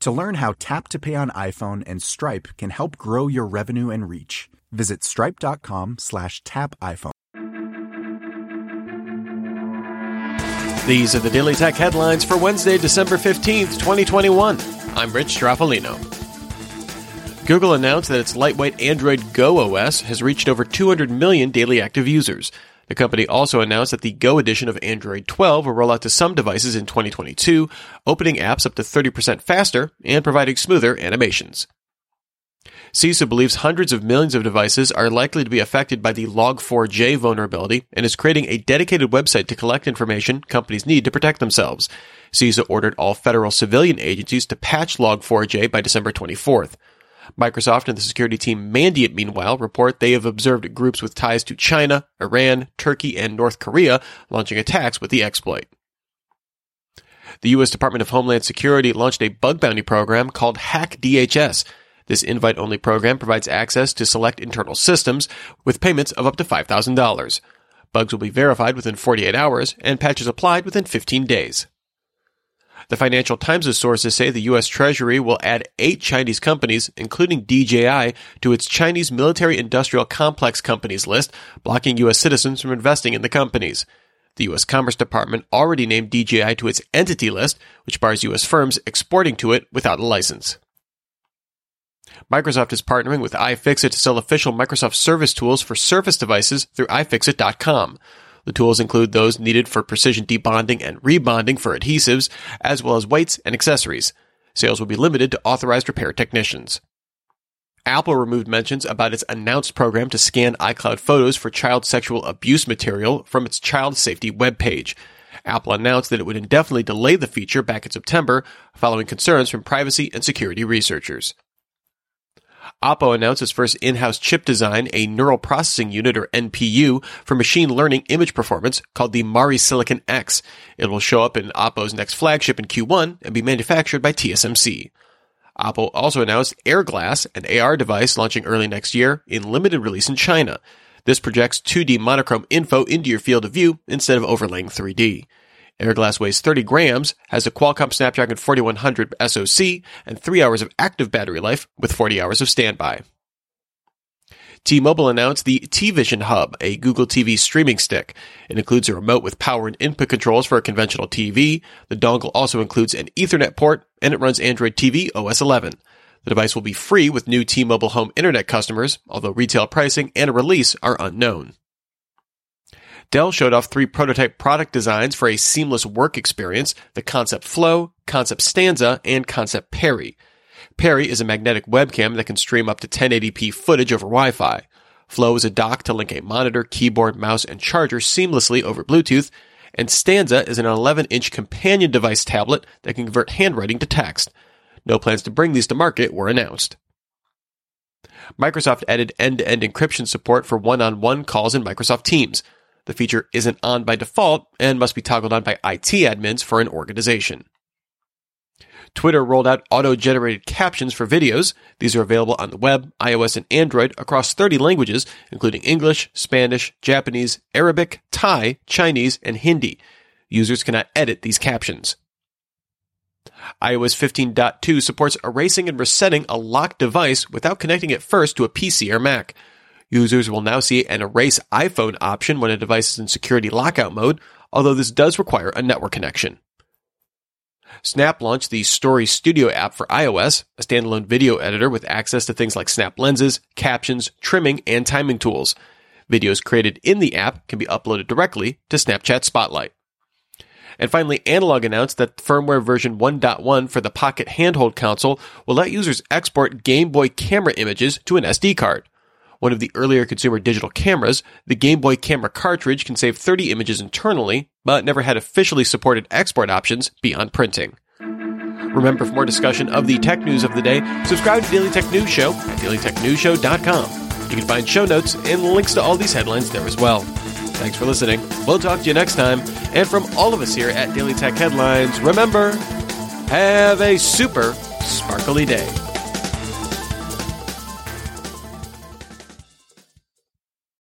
To learn how Tap to Pay on iPhone and Stripe can help grow your revenue and reach, visit stripe.com slash tap iPhone. These are the Daily Tech headlines for Wednesday, December 15th, 2021. I'm Rich Stroffolino. Google announced that its lightweight Android Go OS has reached over 200 million daily active users. The company also announced that the Go edition of Android 12 will roll out to some devices in 2022, opening apps up to 30% faster and providing smoother animations. CISA believes hundreds of millions of devices are likely to be affected by the Log4j vulnerability and is creating a dedicated website to collect information companies need to protect themselves. CISA ordered all federal civilian agencies to patch Log4j by December 24th. Microsoft and the security team Mandiant, meanwhile, report they have observed groups with ties to China, Iran, Turkey, and North Korea launching attacks with the exploit. The U.S. Department of Homeland Security launched a bug bounty program called Hack DHS. This invite only program provides access to select internal systems with payments of up to $5,000. Bugs will be verified within 48 hours and patches applied within 15 days. The Financial Times' sources say the U.S. Treasury will add eight Chinese companies, including DJI, to its Chinese military industrial complex companies list, blocking U.S. citizens from investing in the companies. The U.S. Commerce Department already named DJI to its entity list, which bars U.S. firms exporting to it without a license. Microsoft is partnering with iFixit to sell official Microsoft service tools for Surface devices through iFixit.com. The tools include those needed for precision debonding and rebonding for adhesives, as well as weights and accessories. Sales will be limited to authorized repair technicians. Apple removed mentions about its announced program to scan iCloud photos for child sexual abuse material from its child safety webpage. Apple announced that it would indefinitely delay the feature back in September following concerns from privacy and security researchers. Oppo announced its first in-house chip design, a neural processing unit or NPU for machine learning image performance called the Mari Silicon X. It will show up in Oppo's next flagship in Q1 and be manufactured by TSMC. Oppo also announced AirGlass, an AR device launching early next year in limited release in China. This projects 2D monochrome info into your field of view instead of overlaying 3D. Airglass weighs 30 grams, has a Qualcomm Snapdragon 4100 SoC, and 3 hours of active battery life with 40 hours of standby. T-Mobile announced the T-Vision Hub, a Google TV streaming stick. It includes a remote with power and input controls for a conventional TV. The dongle also includes an Ethernet port, and it runs Android TV OS 11. The device will be free with new T-Mobile home internet customers, although retail pricing and a release are unknown. Dell showed off three prototype product designs for a seamless work experience, the Concept Flow, Concept Stanza, and Concept Pari. Pari is a magnetic webcam that can stream up to 1080p footage over Wi-Fi. Flow is a dock to link a monitor, keyboard, mouse, and charger seamlessly over Bluetooth, and Stanza is an 11-inch companion device tablet that can convert handwriting to text. No plans to bring these to market were announced. Microsoft added end-to-end encryption support for one-on-one calls in Microsoft Teams. The feature isn't on by default and must be toggled on by IT admins for an organization. Twitter rolled out auto generated captions for videos. These are available on the web, iOS, and Android across 30 languages, including English, Spanish, Japanese, Arabic, Thai, Chinese, and Hindi. Users cannot edit these captions. iOS 15.2 supports erasing and resetting a locked device without connecting it first to a PC or Mac. Users will now see an erase iPhone option when a device is in security lockout mode, although this does require a network connection. Snap launched the Story Studio app for iOS, a standalone video editor with access to things like snap lenses, captions, trimming, and timing tools. Videos created in the app can be uploaded directly to Snapchat Spotlight. And finally, Analogue announced that firmware version 1.1 for the Pocket handheld console will let users export Game Boy camera images to an SD card. One of the earlier consumer digital cameras, the Game Boy camera cartridge can save 30 images internally, but never had officially supported export options beyond printing. Remember, for more discussion of the tech news of the day, subscribe to Daily Tech News Show at dailytechnewsshow.com. You can find show notes and links to all these headlines there as well. Thanks for listening. We'll talk to you next time. And from all of us here at Daily Tech Headlines, remember, have a super sparkly day.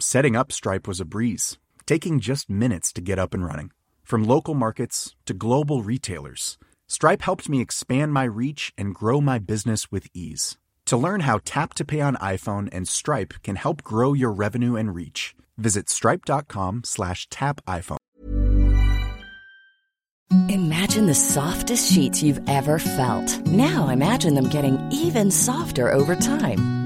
Setting up Stripe was a breeze, taking just minutes to get up and running. From local markets to global retailers, Stripe helped me expand my reach and grow my business with ease. To learn how Tap to Pay on iPhone and Stripe can help grow your revenue and reach, visit stripe.com slash tap iPhone. Imagine the softest sheets you've ever felt. Now imagine them getting even softer over time.